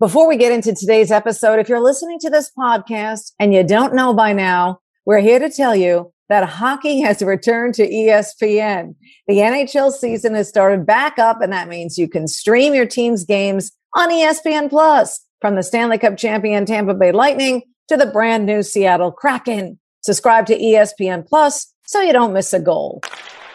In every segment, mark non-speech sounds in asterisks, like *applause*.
Before we get into today's episode, if you're listening to this podcast and you don't know by now, we're here to tell you that hockey *laughs* has returned to ESPN. The NHL season has started back up, and that means you can stream your team's games on ESPN Plus from the Stanley Cup champion Tampa Bay Lightning to the brand new Seattle Kraken. Subscribe to ESPN Plus so you don't miss a goal.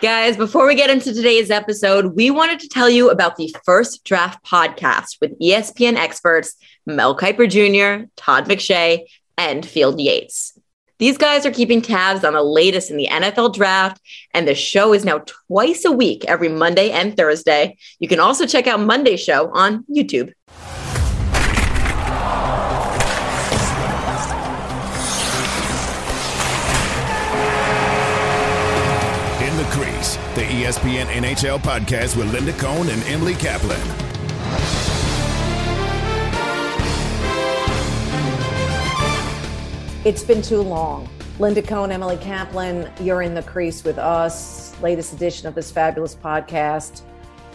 Guys, before we get into today's episode, we wanted to tell you about the First Draft podcast with ESPN experts Mel Kiper Jr., Todd McShay, and Field Yates. These guys are keeping tabs on the latest in the NFL draft, and the show is now twice a week, every Monday and Thursday. You can also check out Monday's show on YouTube. ESPN NHL podcast with Linda Cohn and Emily Kaplan. It's been too long. Linda Cohn, Emily Kaplan, you're in the crease with us. Latest edition of this fabulous podcast.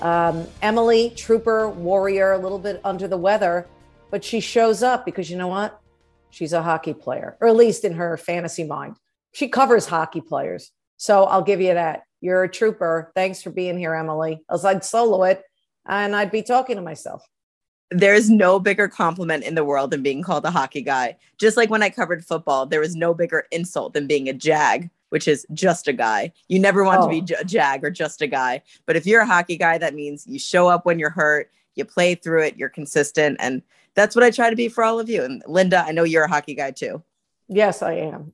Um, Emily, trooper, warrior, a little bit under the weather, but she shows up because you know what? She's a hockey player, or at least in her fantasy mind. She covers hockey players. So I'll give you that. You're a trooper. Thanks for being here, Emily. Else I'd solo it and I'd be talking to myself. There's no bigger compliment in the world than being called a hockey guy. Just like when I covered football, there was no bigger insult than being a jag, which is just a guy. You never want oh. to be oh. a jag or just a guy. But if you're a hockey guy, that means you show up when you're hurt, you play through it, you're consistent. And that's what I try to be for all of you. And Linda, I know you're a hockey guy too. Yes, I am.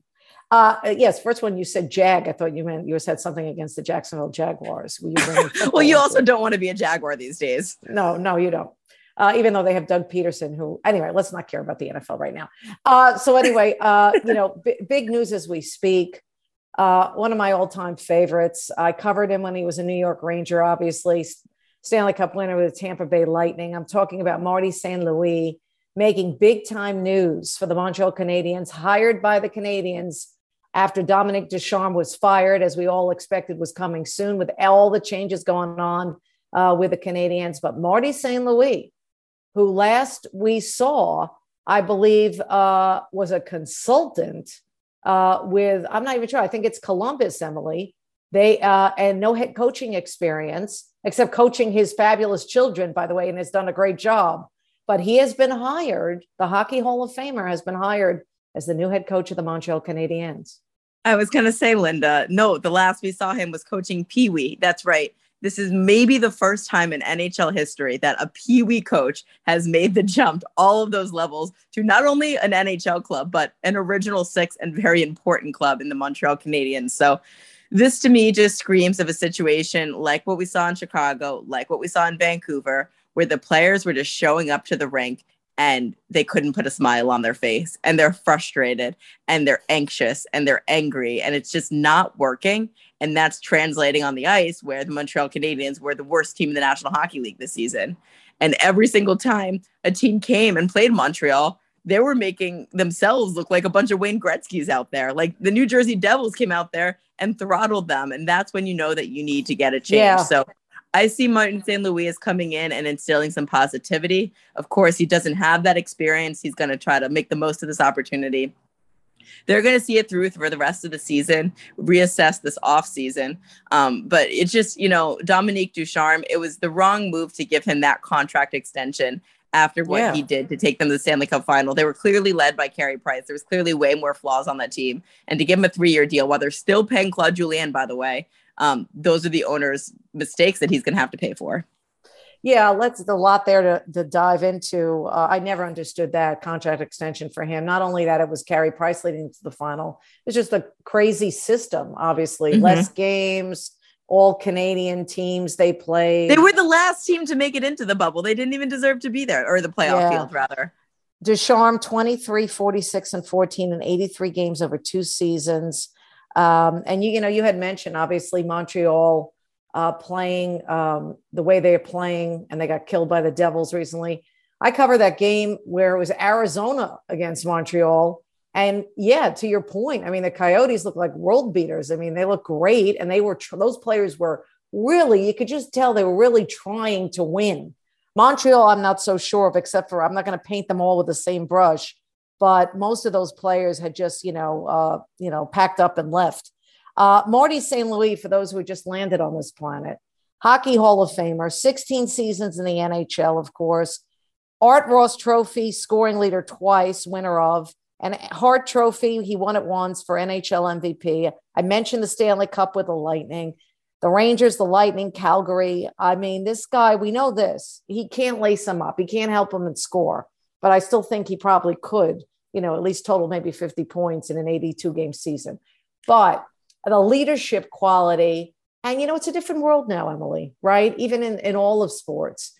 Uh, yes, first one you said Jag. I thought you meant you said something against the Jacksonville Jaguars. You *laughs* well, you also don't want to be a Jaguar these days. No, no, you don't. Uh, even though they have Doug Pederson, who anyway, let's not care about the NFL right now. Uh, so anyway, uh, you know, b- big news as we speak. Uh, one of my all-time favorites. I covered him when he was a New York Ranger, obviously Stanley Cup winner with the Tampa Bay Lightning. I'm talking about Marty St. Louis making big time news for the Montreal Canadiens, hired by the Canadiens after Dominique Ducharme was fired, as we all expected was coming soon, with all the changes going on uh, with the Canadiens. But Marty St. Louis, who last we saw, I believe, uh, was a consultant uh, with, I'm not even sure, I think it's Columbus, Emily. They, uh, and no head coaching experience, except coaching his fabulous children, by the way, and has done a great job. But he has been hired, the Hockey Hall of Famer has been hired as the new head coach of the Montreal Canadiens. I was going to say, Linda, no, the last we saw him was coaching Pee Wee. That's right. This is maybe the first time in NHL history that a Pee Wee coach has made the jump all of those levels to not only an NHL club, but an original six and very important club in the Montreal Canadiens. So, this to me just screams of a situation like what we saw in Chicago, like what we saw in Vancouver, where the players were just showing up to the rink and they couldn't put a smile on their face and they're frustrated and they're anxious and they're angry and it's just not working. And that's translating on the ice where the Montreal Canadiens were the worst team in the National Hockey League this season. And every single time a team came and played Montreal they were making themselves look like a bunch of Wayne Gretzky's out there. Like the New Jersey Devils came out there and throttled them and that's when you know that you need to get a change. Yeah. so I see Martin St. Louis as coming in and instilling some positivity. Of course, he doesn't have that experience. He's going to try to make the most of this opportunity. They're going to see it through for the rest of the season, reassess this off season. Um, but it's just, you know, Dominique Ducharme, it was the wrong move to give him that contract extension after what yeah. he did to take them to the Stanley Cup final. They were clearly led by Carey Price. There was clearly way more flaws on that team. And to give him a three year deal while they're still paying Claude Julien, by the way, um, those are the owner's mistakes that he's going to have to pay for. Yeah, let's a lot there to, to dive into. Uh, I never understood that contract extension for him. Not only that, it was Carey Price leading to the final. It's just a crazy system. Obviously, mm-hmm. less games, all Canadian teams they played. They were the last team to make it into the bubble. They didn't even deserve to be there, or the playoff yeah. field rather. Ducharme 23, 46, and 14 in 83 games over two seasons. Um, and you, you know, you had mentioned obviously Montreal uh, playing um, the way they are playing, and they got killed by the Devils recently. I covered that game where it was Arizona against Montreal. And yeah, to your point, I mean, the Coyotes look like world beaters. I mean, they look great, and they were those players were really you could just tell they were really trying to win. Montreal, I'm not so sure of, except for I'm not going to paint them all with the same brush. But most of those players had just, you know, uh, you know, packed up and left. Uh, Marty St. Louis, for those who just landed on this planet, Hockey Hall of Famer, 16 seasons in the NHL, of course. Art Ross Trophy, scoring leader twice, winner of, and Hart Trophy, he won it once for NHL MVP. I mentioned the Stanley Cup with the Lightning, the Rangers, the Lightning, Calgary. I mean, this guy, we know this. He can't lace him up, he can't help him and score, but I still think he probably could, you know, at least total maybe 50 points in an 82 game season. But the leadership quality, and you know, it's a different world now, Emily, right? Even in, in all of sports.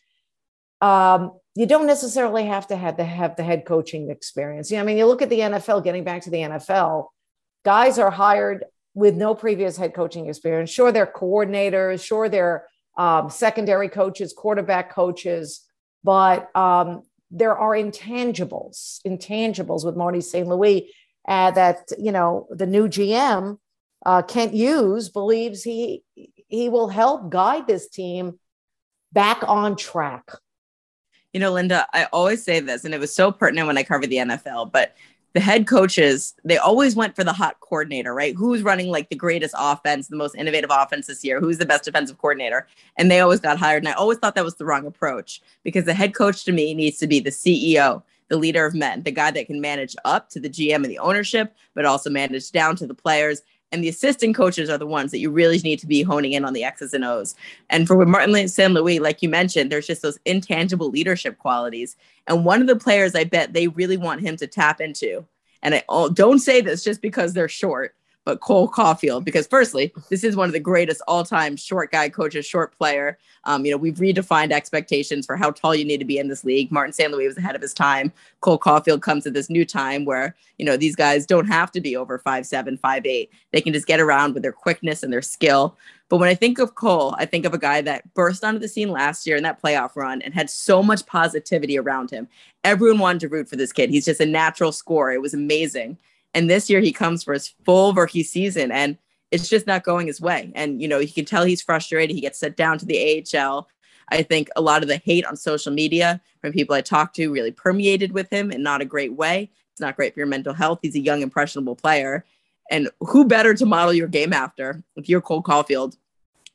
Um, you don't necessarily have to have the have the head coaching experience. You know, I mean, you look at the NFL, getting back to the NFL, guys are hired with no previous head coaching experience. Sure, they're coordinators, sure, they're um, secondary coaches, quarterback coaches, but um, there are intangibles, intangibles with Marty St. Louis uh, that, you know, the new GM uh, Kent Hughes believes he he will help guide this team back on track. You know, Linda, I always say this, and it was so pertinent when I covered the NFL, but the head coaches, they always went for the hot coordinator, right? Who's running like the greatest offense, the most innovative offense this year? Who's the best defensive coordinator? And they always got hired. And I always thought that was the wrong approach because the head coach to me needs to be the CEO, the leader of men, the guy that can manage up to the GM and the ownership, but also manage down to the players and the assistant coaches are the ones that you really need to be honing in on the X's and O's. And for Martin St. Louis, like you mentioned, there's just those intangible leadership qualities. And one of the players I bet they really want him to tap into, and I oh, don't say this just because they're short, but Cole Caufield, because firstly, this is one of the greatest all-time short guy coaches, short player. Um, you know, we've redefined expectations for how tall you need to be in this league. Martin St. Louis was ahead of his time. Cole Caufield comes at this new time where, you know, these guys don't have to be over five seven, five eight. They can just get around with their quickness and their skill. But when I think of Cole, I think of a guy that burst onto the scene last year in that playoff run and had so much positivity around him. Everyone wanted to root for this kid. He's just a natural scorer. It was amazing. And this year he comes for his full rookie season and it's just not going his way. And, you know, you can tell he's frustrated. He gets sent down to the AHL. I think a lot of the hate on social media from people I talked to really permeated with him in not a great way. It's not great for your mental health. He's a young, impressionable player. And who better to model your game after if you're Cole Caufield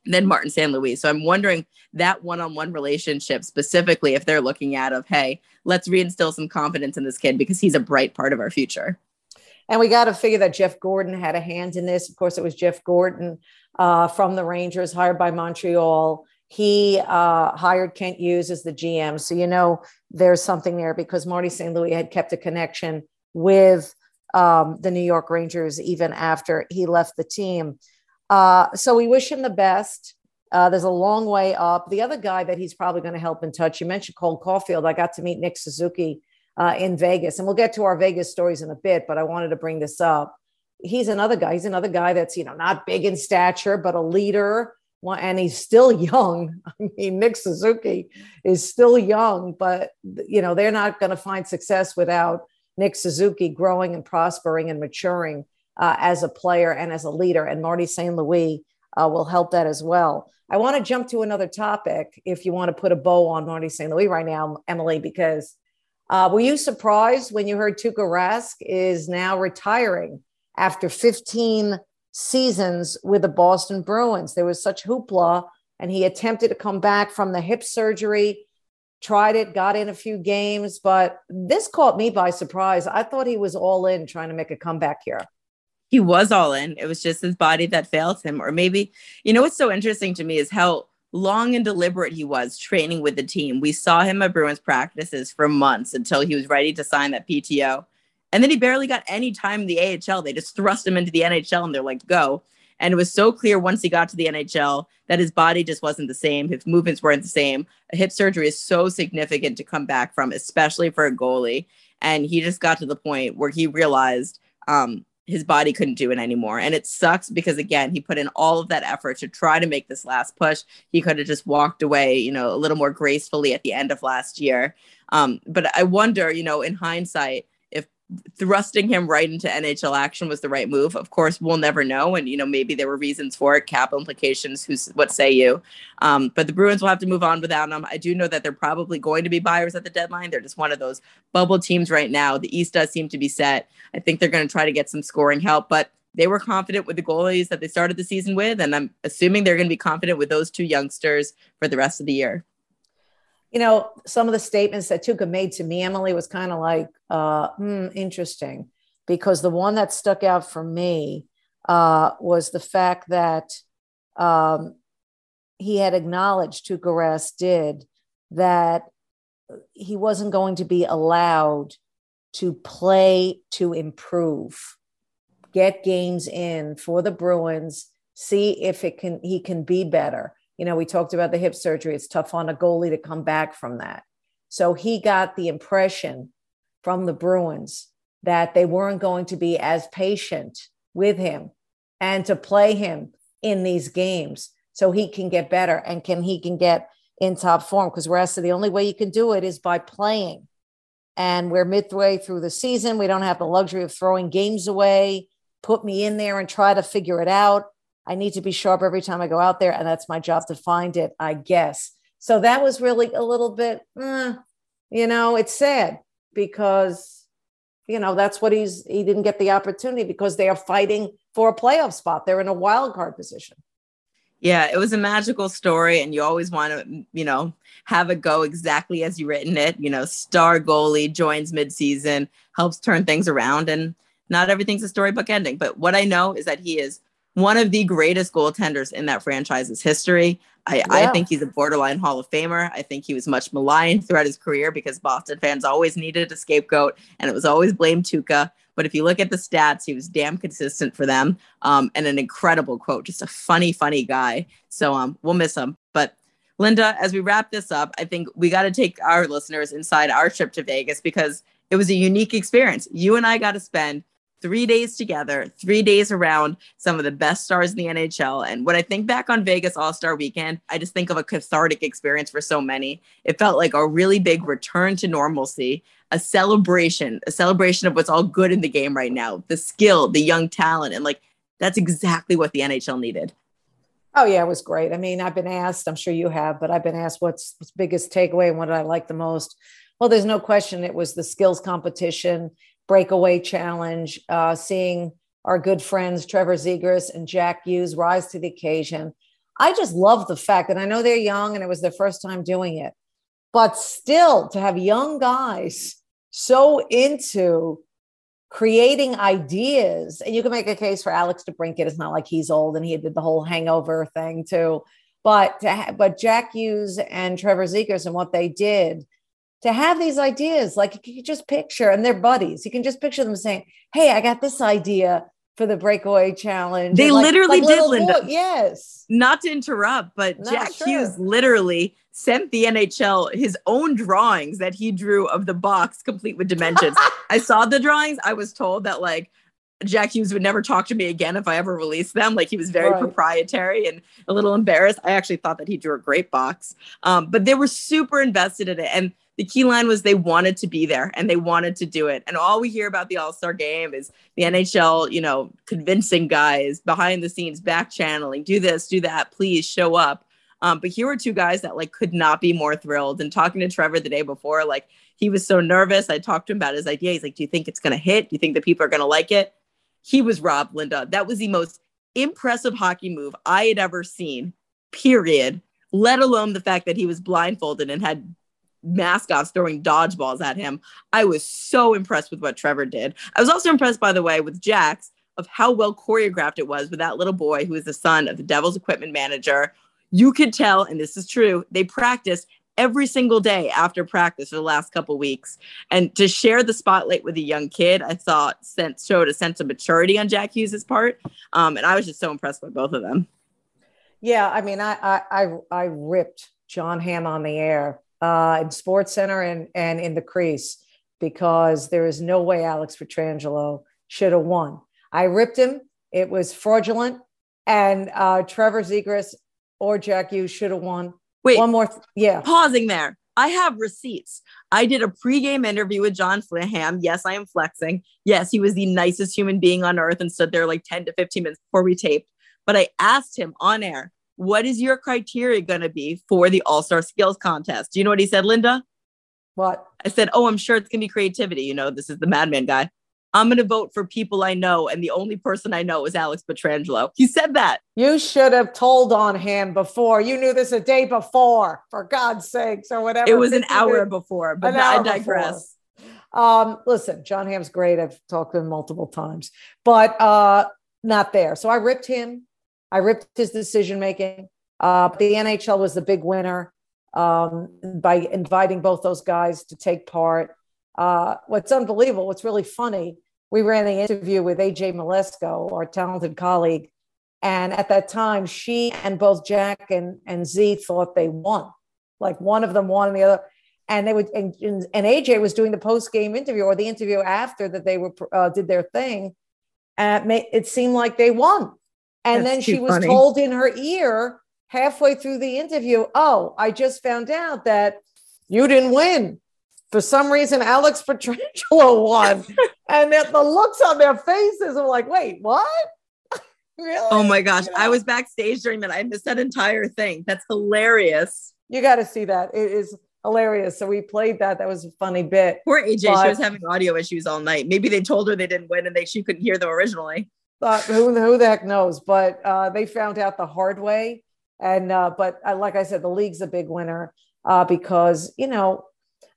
than Martin St. Louis? So I'm wondering that one-on-one relationship specifically if they're looking at of, hey, let's reinstill some confidence in this kid because he's a bright part of our future. And we got to figure that Jeff Gorton had a hand in this. Of course, it was Jeff Gorton uh, from the Rangers, hired by Montreal. He uh, hired Kent Hughes as the GM. So, you know, there's something there because Marty St. Louis had kept a connection with um, the New York Rangers even after he left the team. Uh, so we wish him the best. Uh, there's a long way up. The other guy that he's probably going to help in touch, you mentioned Cole Caufield. I got to meet Nick Suzuki uh, in Vegas. And we'll get to our Vegas stories in a bit, but I wanted to bring this up. He's another guy. He's another guy that's, you know, not big in stature, but a leader. And he's still *laughs* young. I mean, Nick Suzuki is still young, but, you know, they're not going to find success without Nick Suzuki growing and prospering and maturing uh, as a player and as a leader. And Marty St. Louis uh, will help that as well. I want to jump to another topic if you want to put a bow on Marty St. Louis right now, Emily, because uh, were you surprised when you heard Tuukka Rask is now retiring after 15 seasons with the Boston Bruins? There was such hoopla, and he attempted to come back from the hip surgery, tried it, got in a few games, but this caught me by surprise. I thought he was all in trying to make a comeback here. He was all in. It was just his body that failed him. Or maybe, you know, what's so interesting to me is how long and deliberate he was training with the team. We saw him at Bruins practices for months until he was ready to sign that PTO. And then he barely got any time in the AHL. They just thrust him into the NHL and they're like, go. And it was so clear once he got to the NHL that his body just wasn't the same. His movements weren't the same. A hip surgery is so significant to come back from, especially for a goalie. And he just got to the point where he realized um, his body couldn't do it anymore. And it sucks because again, he put in all of that effort to try to make this last push. He could have just walked away, you know, a little more gracefully at the end of last year. Um, but I wonder, you know, in hindsight, thrusting him right into NHL action was the right move. Of course, we'll never know. And, you know, maybe there were reasons for it, cap implications, who's what say you? Um, but the Bruins will have to move on without him. I do know that they're probably going to be buyers at the deadline. They're just one of those bubble teams right now. The East does seem to be set. I think they're going to try to get some scoring help, but they were confident with the goalies that they started the season with. And I'm assuming they're going to be confident with those two youngsters for the rest of the year you know, some of the statements that Tuukka made to me, Emily, was kind of like, uh, hmm, interesting, because the one that stuck out for me uh, was the fact that um, he had acknowledged, Tuukka Rask did, that he wasn't going to be allowed to play to improve, get games in for the Bruins, see if it can he can be better you know, we talked about the hip surgery. It's tough on a goalie to come back from that. So he got the impression from the Bruins that they weren't going to be as patient with him and to play him in these games so he can get better and can he can get in top form. Because we're asked the only way you can do it is by playing. And we're midway through the season. We don't have the luxury of throwing games away. Put me in there and try to figure it out I need to be sharp every time I go out there, and that's my job to find it, I guess. So that was really a little bit, eh, you know, it's sad because, you know, that's what he's, he didn't get the opportunity because they are fighting for a playoff spot. They're in a wild card position. Yeah, it was a magical story, and you always want to, you know, have it go exactly as you written it. You know, star goalie joins midseason, helps turn things around, and not everything's a storybook ending. But what I know is that he is one of the greatest goaltenders in that franchise's history. I, yeah. I, think he's a borderline Hall of Famer. I think he was much maligned throughout his career because Boston fans always needed a scapegoat and it was always blame Tuukka. But if you look at the stats, he was damn consistent for them um, and an incredible quote, just a funny, funny guy. So um, we'll miss him. But Linda, as we wrap this up, I think we got to take our listeners inside our trip to Vegas because it was a unique experience. You and I got to spend three days together, three days around some of the best stars in the NHL. And when I think back on Vegas All Star weekend, I just think of a cathartic experience for so many. It felt like a really big return to normalcy, a celebration, a celebration of what's all good in the game right now the skill, the young talent. And like, that's exactly what the NHL needed. Oh yeah, it was great. I mean, I've been asked, I'm sure you have, but I've been asked what's, what's biggest takeaway and what did I like the most? Well, there's no question it was the skills competition breakaway challenge, uh, seeing our good friends Trevor Zegras and Jack Hughes rise to the occasion. I just love the fact, that I know they're young and it was their first time doing it, but still to have young guys so into creating ideas, and you can make a case for Alex DeBrincat. It's not like he's old and he did the whole hangover thing too, but ha- but Jack Hughes and Trevor Zegras and what they did to have these ideas. Like you can just picture, and they're buddies. You can just picture them saying, "Hey, I got this idea for the breakaway challenge." They like, literally like did, Linda. Boy, yes. Not to interrupt, but no, Jack sure. Hughes literally sent the NHL his own drawings that he drew of the box, complete with dimensions. *laughs* I saw the drawings. I was told that like Jack Hughes would never talk to me again if I ever released them. Like he was very right. proprietary and a little embarrassed. I actually thought that he drew a great box, um, but they were super invested in it. And the key line was they wanted to be there and they wanted to do it. And all we hear about the All Star game is the NHL, you know, convincing guys behind the scenes, back channeling, do this, do that, please show up. Um, but here were two guys that like could not be more thrilled. And talking to Trevor the day before, like he was so nervous. I talked to him about his idea. He's like, "Do you think it's going to hit? Do you think the people are going to like it?" He was Rob Linda. That was the most impressive hockey move I had ever seen. Period. Let alone the fact that he was blindfolded and had mascots throwing dodgeballs at him. I was so impressed with what Trevor did. I was also impressed, by the way, with Jax of how well choreographed it was with that little boy who is the son of the Devil's equipment manager. You could tell, and this is true, they practiced every single day after practice for the last couple weeks. And to share the spotlight with a young kid, I thought sent showed a sense of maturity on Jack Hughes's part. Um, and I was just so impressed by both of them. Yeah, I mean, I I I, I ripped Jon Hamm on the air uh, in Sports Center and, and in the crease because there is no way Alex Pietrangelo should have won. I ripped him. It was fraudulent. And uh, Trevor Zegras or Jack Hughes should have won. Wait, one more. Th- yeah. Pausing there. I have receipts. I did a pregame interview with John Flaham. Yes, I am flexing. Yes, he was the nicest human being on earth and stood there like 10 to 15 minutes before we taped. But I asked him on air, what is your criteria going to be for the All Star Skills Contest? Do you know what he said, Linda? What? I said, Oh, I'm sure it's going to be creativity. You know, this is the madman guy. I'm going to vote for people I know. And the only person I know is Alex Pietrangelo. He said that. You should have told on him before. You knew this a day before, for God's sakes, or whatever. It was an hour before, but I digress. Um, listen, Jon Hamm's great. I've talked to him multiple times, but uh, not there. So I ripped him. I ripped his decision making. Uh, the NHL was the big winner um, by inviting both those guys to take part. Uh, what's unbelievable, what's really funny, we ran the interview with AJ Mleczko, our talented colleague. And at that time, she and both Jack and, and Z thought they won. Like one of them won and the other. And they would, and, and AJ was doing the post game interview or the interview after that they were uh, did their thing. And it seemed like they won. And That's then she was funny. told in her ear halfway through the interview, Oh, I just found out that you didn't win for some reason Alex *laughs* Pietrangelo won. and the, the looks on their faces are like, wait, what? *laughs* really? Oh my gosh. You know? I was backstage during that. I missed that entire thing. That's hilarious. You got to see that. It is hilarious. So we played that. That was a funny bit. Poor AJ. But, she was having audio issues all night. Maybe they told her they didn't win and they she couldn't hear them originally. But who, who the heck knows? But uh, they found out the hard way. And uh, but uh, like I said, the league's a big winner uh, because you know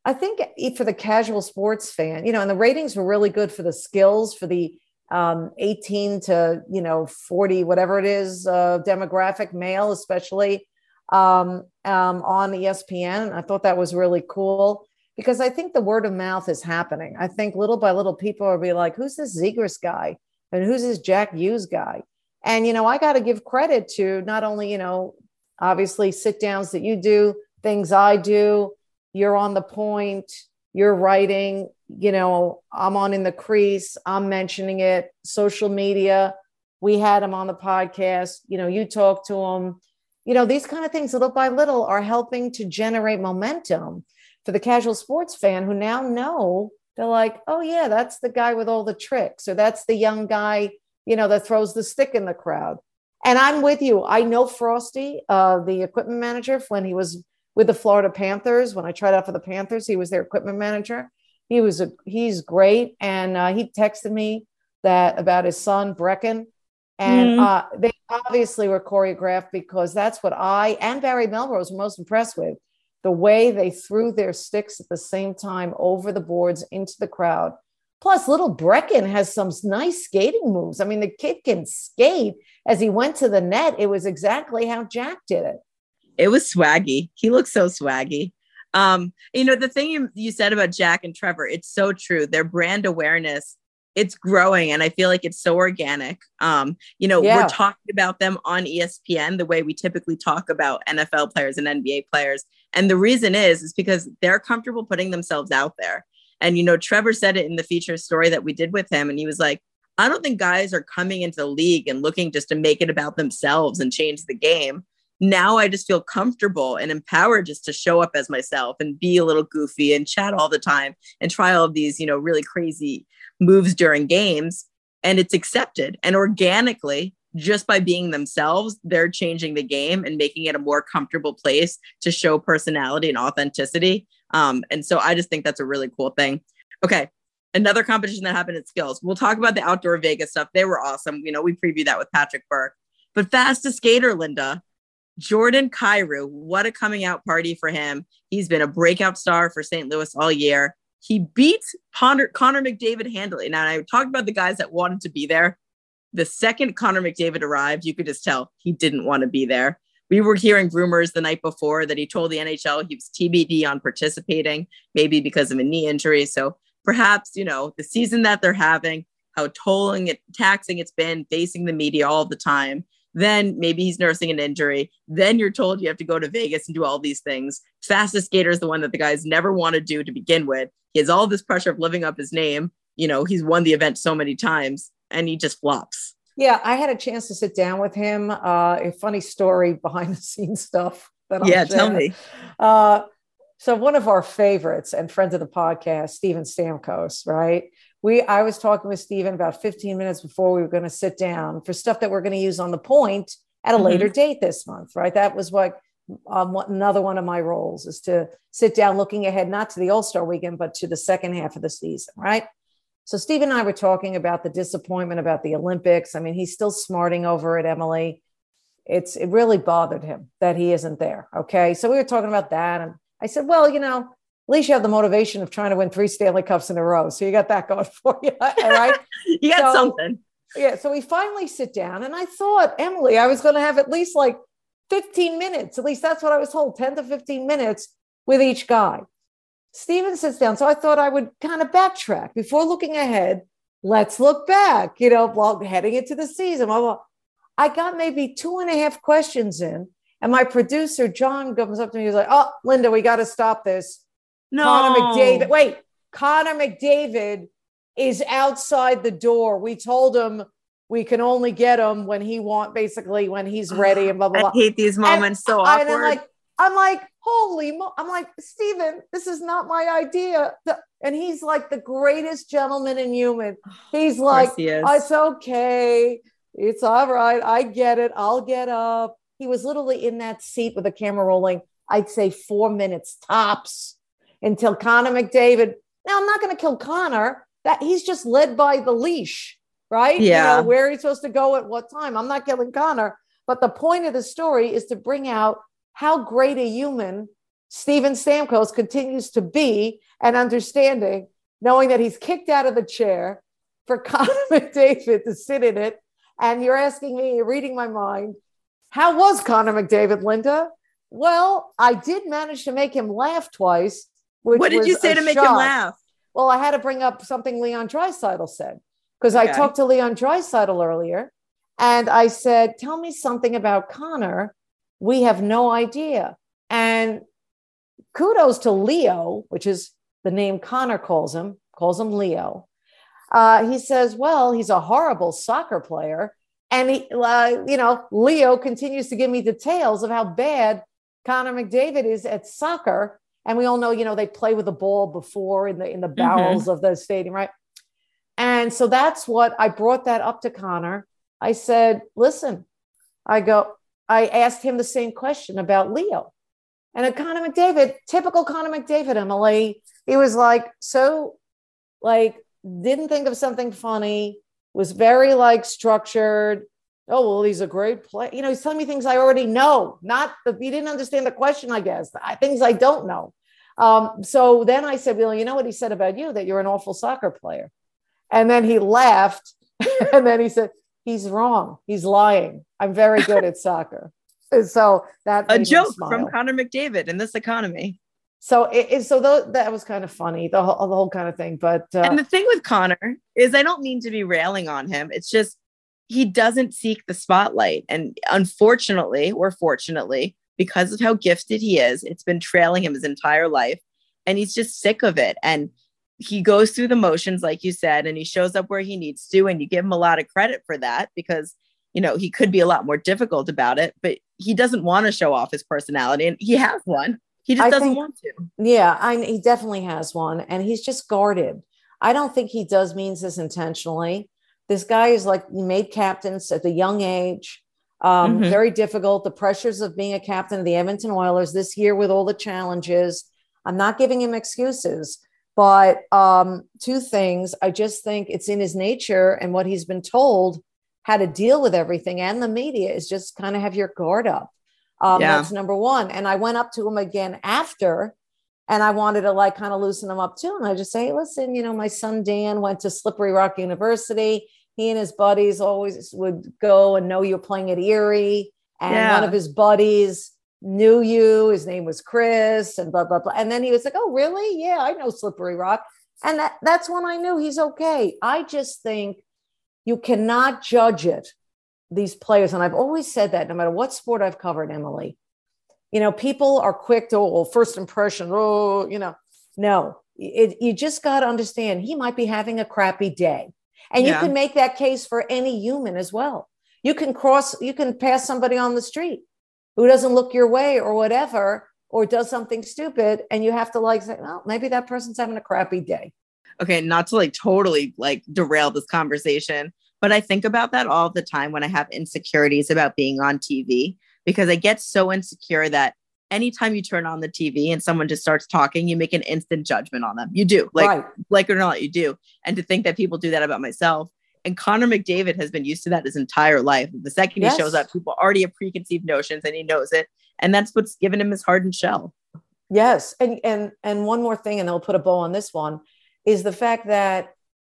I think for the casual sports fan, you know, and the ratings were really good for the skills for the um, 18 to you know 40 whatever it is uh, demographic male especially um, um, on espn i thought that was really cool because i think the word of mouth is happening i think little by little people will be like who's this zegras guy and who's this jack hughes guy and you know i got to give credit to not only you know obviously sit downs that you do things i do you're on the point, you're writing, you know, I'm on in the crease, I'm mentioning it, social media. We had him on the podcast, you know, you talk to him. You know, these kind of things, little by little, are helping to generate momentum for the casual sports fan who now know they're like, oh, yeah, that's the guy with all the tricks, or that's the young guy, you know, that throws the stick in the crowd. And I'm with you. I know Frosty, uh, the equipment manager, when he was with the Florida Panthers. When I tried out for the Panthers, he was their equipment manager. He was a he's great, and uh, he texted me that about his son Brecken, and mm uh, they obviously were choreographed because that's what I and Barry Melrose were most impressed with the way they threw their sticks at the same time over the boards into the crowd. Plus, little Brecken has some nice skating moves. I mean, the kid can skate. As he went to the net, it was exactly how Jack did it it was swaggy. He looks so swaggy. Um, you know, the thing you, you said about Jack and Trevor, it's so true. Their brand awareness, it's growing and I feel like it's so organic. Um, you know, yeah. we're talking about them on ESPN the way we typically talk about NFL players and NBA players. And the reason is is because they're comfortable putting themselves out there. And you know, Trevor said it in the feature story that we did with him and he was like, I don't think guys are coming into the league and looking just to make it about themselves and change the game now I just feel comfortable and empowered just to show up as myself and be a little goofy and chat all the time and try all of these, you know, really crazy moves during games. And it's accepted. And organically, just by being themselves, they're changing the game and making it a more comfortable place to show personality and authenticity. Um, and so I just think that's a really cool thing. Okay. Another competition that happened at Skills. We'll talk about the outdoor Vegas stuff. They were awesome. You know, we previewed that with Patrick Burke. But fastest skater, Linda, Jordan Kyrou, what a coming out party for him. He's been a breakout star for St. Louis all year. He beats Connor, Connor McDavid handily. Now, I talked about the guys that wanted to be there. The second Connor McDavid arrived, you could just tell he didn't want to be there. We were hearing rumors the night before that he told the NHL he was TBD on participating, maybe because of a knee injury. So perhaps, you know, the season that they're having, how tolling it, taxing it's been, facing the media all the time then maybe he's nursing an injury. Then you're told you have to go to Vegas and do all these things. Fastest skater is the one that the guys never want to do to begin with. He has all this pressure of living up his name. You know, he's won the event so many times and he just flops. Yeah, I had a chance to sit down with him. Uh, a funny story behind the scenes stuff. That I'll yeah, share. tell me. Uh, So one of our favorites and friends of the podcast, Steven Stamkos, right? We I was talking with Steven about 15 minutes before we were going to sit down for stuff that we're going to use on the point at a mm-hmm. later date this month, right? That was what um, another one of my roles is to sit down looking ahead not to the all-star weekend but to the second half of the season right so steve and i were talking about the disappointment about the olympics i mean he's still smarting over it emily it's it really bothered him that he isn't there okay so we were talking about that and i said well you know at least you have the motivation of trying to win three stanley cups in a row so you got that going *laughs* for you all right *laughs* you got so, something yeah so we finally sit down and i thought emily i was going to have at least like 15 minutes. At least that's what I was told 10 to 15 minutes with each guy. Steven sits down. So I thought I would kind of backtrack before looking ahead. Let's look back, you know, while heading into the season. I got maybe two and a half questions in. And my producer, John, comes up to me. He's like, Oh, Linda, we got to stop this. No. Connor McDavid. Wait, Connor McDavid is outside the door. We told him we can only get him when he want basically when he's ready and blah blah blah. I hate these moments and, so awkward. I'm like, I'm like, holy mo-. I'm like, Steven, this is not my idea. And he's like the greatest gentleman in human. He's like, he it's okay. It's all right. I get it. I'll get up. He was literally in that seat with the camera rolling, I'd say four minutes tops until Connor McDavid. Now I'm not going to kill Connor. That he's just led by the leash right? Yeah. You know, where he's supposed to go at what time. I'm not killing Connor, but the point of the story is to bring out how great a human Steven Stamkos continues to be and understanding, knowing that he's kicked out of the chair for *laughs* Connor McDavid to sit in it. And you're asking me, you're reading my mind. How was Connor McDavid, Linda? Well, I did manage to make him laugh twice. What did you say to make him laugh? Well, I had to bring up something Leon Draisaitl said because okay. I talked to Leon Draisaitl earlier, and I said, "Tell me something about Connor. We have no idea." And kudos to Leo, which is the name Connor calls him, calls him Leo. Uh, he says, "Well, he's a horrible soccer player." And he, uh, you know, Leo continues to give me details of how bad Connor McDavid is at soccer. And we all know, you know, they play with the ball before in the in the mm-hmm. barrels mm-hmm. of the stadium, right? And so that's what I brought that up to Connor. I said, listen, I go, I asked him the same question about Leo. And Connor McDavid, typical Connor McDavid, Emily, he was like, so like, didn't think of something funny, was very like structured. Oh, well, he's a great player. You know, he's telling me things I already know, not the, he didn't understand the question, I guess, things I don't know. Um, so then I said, well, you know what he said about you, that you're an awful soccer player. And then he laughed. *laughs* and then he said, He's wrong. He's lying. I'm very good at soccer. And so that a joke from Connor McDavid in this economy. So it, it so th- that was kind of funny, the whole, the whole kind of thing. But uh, and the thing with Connor is, I don't mean to be railing on him. It's just he doesn't seek the spotlight, and unfortunately, or fortunately, because of how gifted he is, it's been trailing him his entire life, and he's just sick of it. And he goes through the motions, like you said, and he shows up where he needs to. And you give him a lot of credit for that because, you know, he could be a lot more difficult about it, but he doesn't want to show off his personality. And he has one. He just I doesn't think, want to. Yeah, I, he definitely has one. And he's just guarded. I don't think he does means this intentionally. This guy is like made captains at the young age. Um, mm-hmm. Very difficult. The pressures of being a captain of the Edmonton Oilers this year with all the challenges. I'm not giving him excuses but um, two things I just think it's in his nature and what he's been told how to deal with everything and the media is just kind of have your guard up. Um, yeah. That's number one. And I went up to him again after and I wanted to like kind of loosen him up too. And I just say, hey, listen, you know, my son Dan went to Slippery Rock University. He and his buddies always would go and know you're playing at Erie. And yeah. one of his buddies knew you. His name was Chris, and blah blah blah. And then he was like, "Oh, really? Yeah, I know Slippery Rock." And that, that's when I knew he's okay. I just think you cannot judge it, these players. And I've always said that no matter what sport I've covered, Emily, you know, people are quick to, oh, first impression, oh, you know, no, it, you just got to understand he might be having a crappy day. And yeah. you can make that case for any human as well. You can cross, you can pass somebody on the street who doesn't look your way or whatever or does something stupid and you have to like say well maybe that person's having a crappy day okay not to like totally like derail this conversation but i think about that all the time when i have insecurities about being on tv because i get so insecure that anytime you turn on the tv and someone just starts talking you make an instant judgment on them you do like right. like or not you do and to think that people do that about myself and Connor McDavid has been used to that his entire life. The second yes. he shows up, people already have preconceived notions and he knows it. And that's what's given him his hardened shell. Yes. And and and one more thing, and they'll put a bow on this one, is the fact that,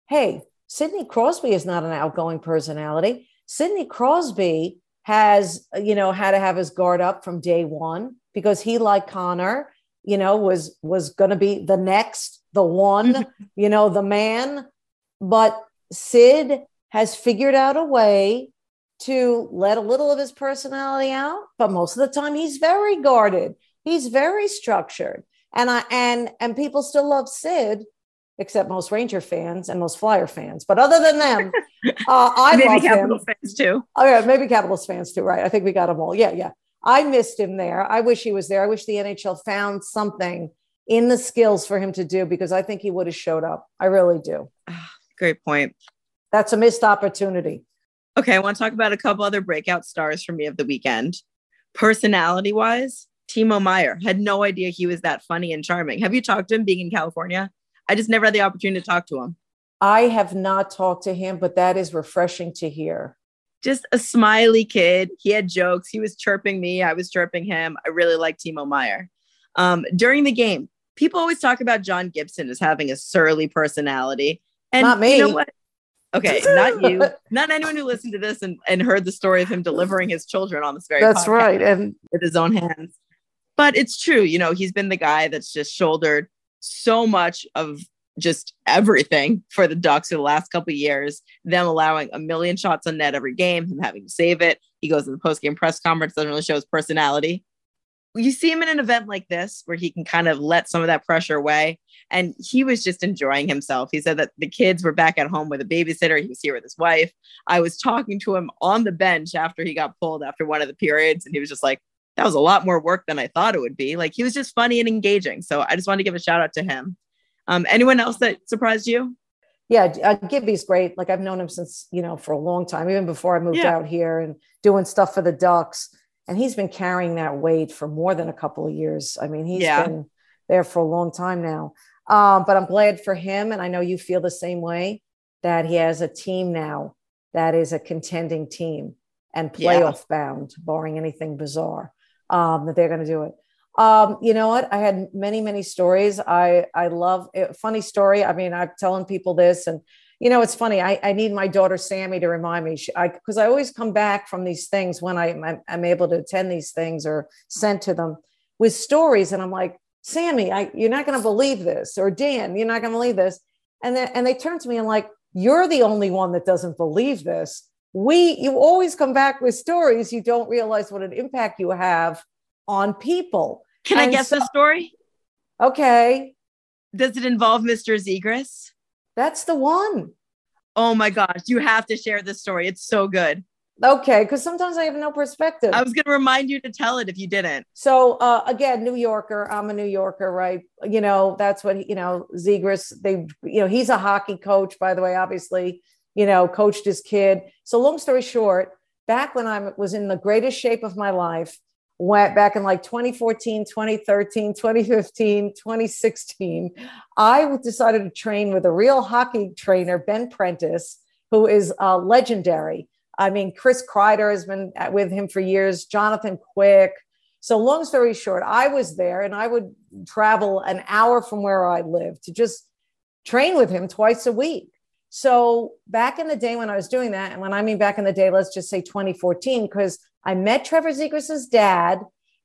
hey, Sidney Crosby is not an outgoing personality. Sidney Crosby has, you know, had to have his guard up from day one because he, like Connor, you know, was was going to be the next, the one, *laughs* you know, the man. But Sid has figured out a way to let a little of his personality out, but most of the time he's very guarded. He's very structured. And I and and people still love Sid, except most Ranger fans and most Flyer fans. But other than them, *laughs* uh, I maybe love Capitals him. fans too. Oh yeah, maybe Capitals fans too. Right? I think we got them all. Yeah, yeah. I missed him there. I wish he was there. I wish the NHL found something in the skills for him to do because I think he would have showed up. I really do. Great point. That's a missed opportunity. Okay, I want to talk about a couple other breakout stars for me of the weekend. Personality wise, Timo Meier had no idea he was that funny and charming. Have you talked to him being in California? I just never had the opportunity to talk to him. I have not talked to him, but that is refreshing to hear. Just a smiley kid. He had jokes. He was chirping me. I was chirping him. I really like Timo Meier. Um, during the game, people always talk about John Gibson as having a surly personality. And not me. You know what? Okay, not you, *laughs* not anyone who listened to this and, and heard the story of him delivering his children on this very That's right. And with his own hands. But it's true, you know, he's been the guy that's just shouldered so much of just everything for the Ducks for the last couple years. Them allowing a million shots on net every game, him having to save it. He goes to the post game press conference, doesn't really show his personality. You see him in an event like this where he can kind of let some of that pressure away and he was just enjoying himself. He said that the kids were back at home with a babysitter. He was here with his wife. I was talking to him on the bench after he got pulled after one of the periods, and he was just like, that was a lot more work than I thought it would be. Like he was just funny and engaging. So I just wanted to give a shout out to him. Um, anyone else that surprised you? Yeah, uh, Gibby's great. Like I've known him since, you know, for a long time, even before I moved yeah. out here and doing stuff for the Ducks. And he's been carrying that weight for more than a couple of years. I mean, he's yeah. been there for a long time now. Um, but I'm glad for him. And I know you feel the same way that he has a team now that is a contending team and playoff yeah. bound, barring anything bizarre, um, that they're going to do it. Um, you know what? I had many, many stories. I, I love it. Funny story. I mean, I'm telling people this and, you know, it's funny. I, I need my daughter Sammy to remind me. She, I because I always come back from these things when I, I'm, I'm able to attend these things or sent to them with stories, and I'm like, Sammy, I, you're not going to believe this, or Dan, you're not going to believe this. And then, and they turn to me and like, you're the only one that doesn't believe this. We, you always come back with stories. You don't realize what an impact you have on people. Can and I guess so, the story? Okay. Does it involve Mr. Zegras? That's the one. Oh my gosh, you have to share this story. It's so good. Okay, because sometimes I have no perspective. I was going to remind you to tell it if you didn't. So uh, again, New Yorker. I'm a New Yorker, right? You know, that's what you know. Zegras. They, you know, he's a hockey coach, by the way. Obviously, you know, coached his kid. So long story short, back when I was in the greatest shape of my life, went back in like 2014, 2013, 2015, 2016, I decided to train with a real hockey trainer, Ben Prentiss, who is uh, legendary I mean, Chris Kreider has been with him for years, Jonathan Quick. So, long story short, I was there and I would travel an hour from where I lived to just train with him twice a week. So, back in the day when I was doing that, and when I mean back in the day, let's just say 2014, because I met Trevor Zegras's dad,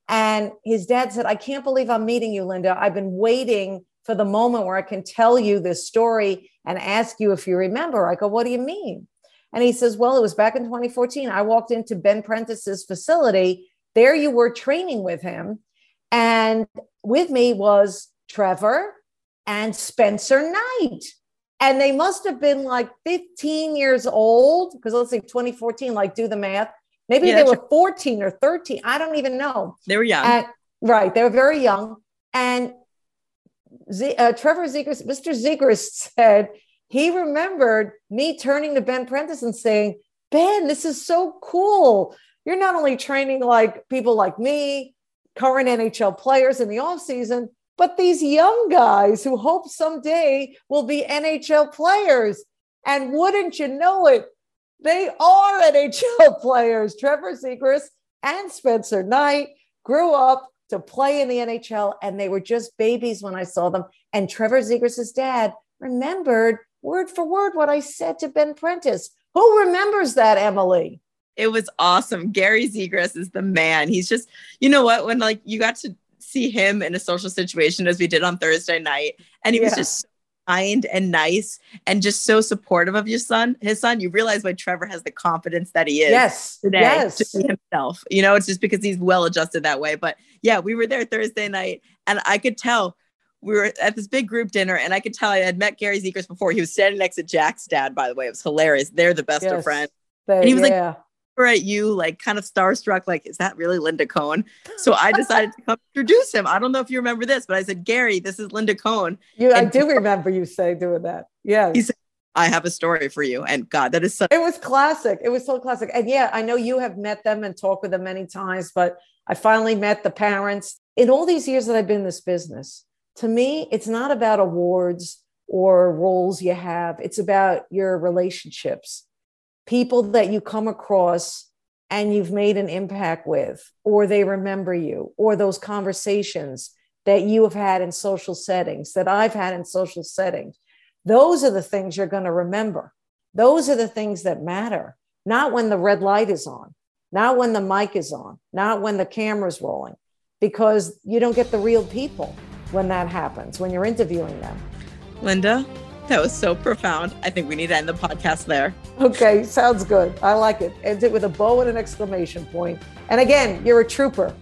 and his dad said, I can't believe I'm meeting you, Linda. I've been waiting for the moment where I can tell you this story and ask you if you remember. I go, What do you mean? And he says, Well, it was back in 2014. I walked into Ben Prentiss's facility. There you were training with him. And with me was Trevor and Spencer Knight. And they must have been like 15 years old, because let's say 2014, like do the math. Maybe yeah, they were 14 or 13. I don't even know. They were young. And, Right. They were very young. And Z, uh, Trevor Zegras, Mr. Zegras said he remembered me turning to Ben Prentiss and saying, Ben, this is so cool. You're not only training like people like me, current NHL players in the offseason, but these young guys who hope someday will be NHL players. And wouldn't you know it, they are NHL *laughs* players. Trevor Zegras and Spencer Knight grew up to play in the NHL, and they were just babies when I saw them. And Trevor Zegras' dad remembered word for word what I said to Ben Prentiss. Who remembers that, Emily? It was awesome. Gary Zegras is the man. He's just, you know what? When like you got to see him in a social situation as we did on Thursday night, and he yeah. was just kind and nice and just so supportive of your son, his son, you realize why Trevor has the confidence that he is yes. today yes. to be himself. You know, it's just because he's well adjusted that way. But yeah, we were there Thursday night and I could tell we were at this big group dinner and I could tell I had met Gary Zegras before. He was standing next to Jack's dad, by the way. It was hilarious. They're the best yes. of friends. They, and he was yeah. like, at you, like kind of starstruck, like, is that really Linda Cohn? *laughs* So I decided to come introduce him. I don't know if you remember this, but I said, Gary, this is Linda Cohn. You, I do remember you say doing that. Yeah. He said, I have a story for you. And God, that is such. It was classic. It was so classic. And yeah, I know you have met them and talked with them many times, but I finally met the parents. In all these years that I've been in this business, to me, it's not about awards or roles you have, it's about your relationships people that you come across and you've made an impact with, or they remember you, or those conversations that you have had in social settings, that I've had in social settings. Those are the things you're going to remember. Those are the things that matter, not when the red light is on, not when the mic is on, not when the camera's rolling, because you don't get the real people when that happens, when you're interviewing them. Linda, that was so profound. I think we need to end the podcast there. Okay, sounds good. I like it. End it with a bow and an exclamation point. And again, you're a trooper.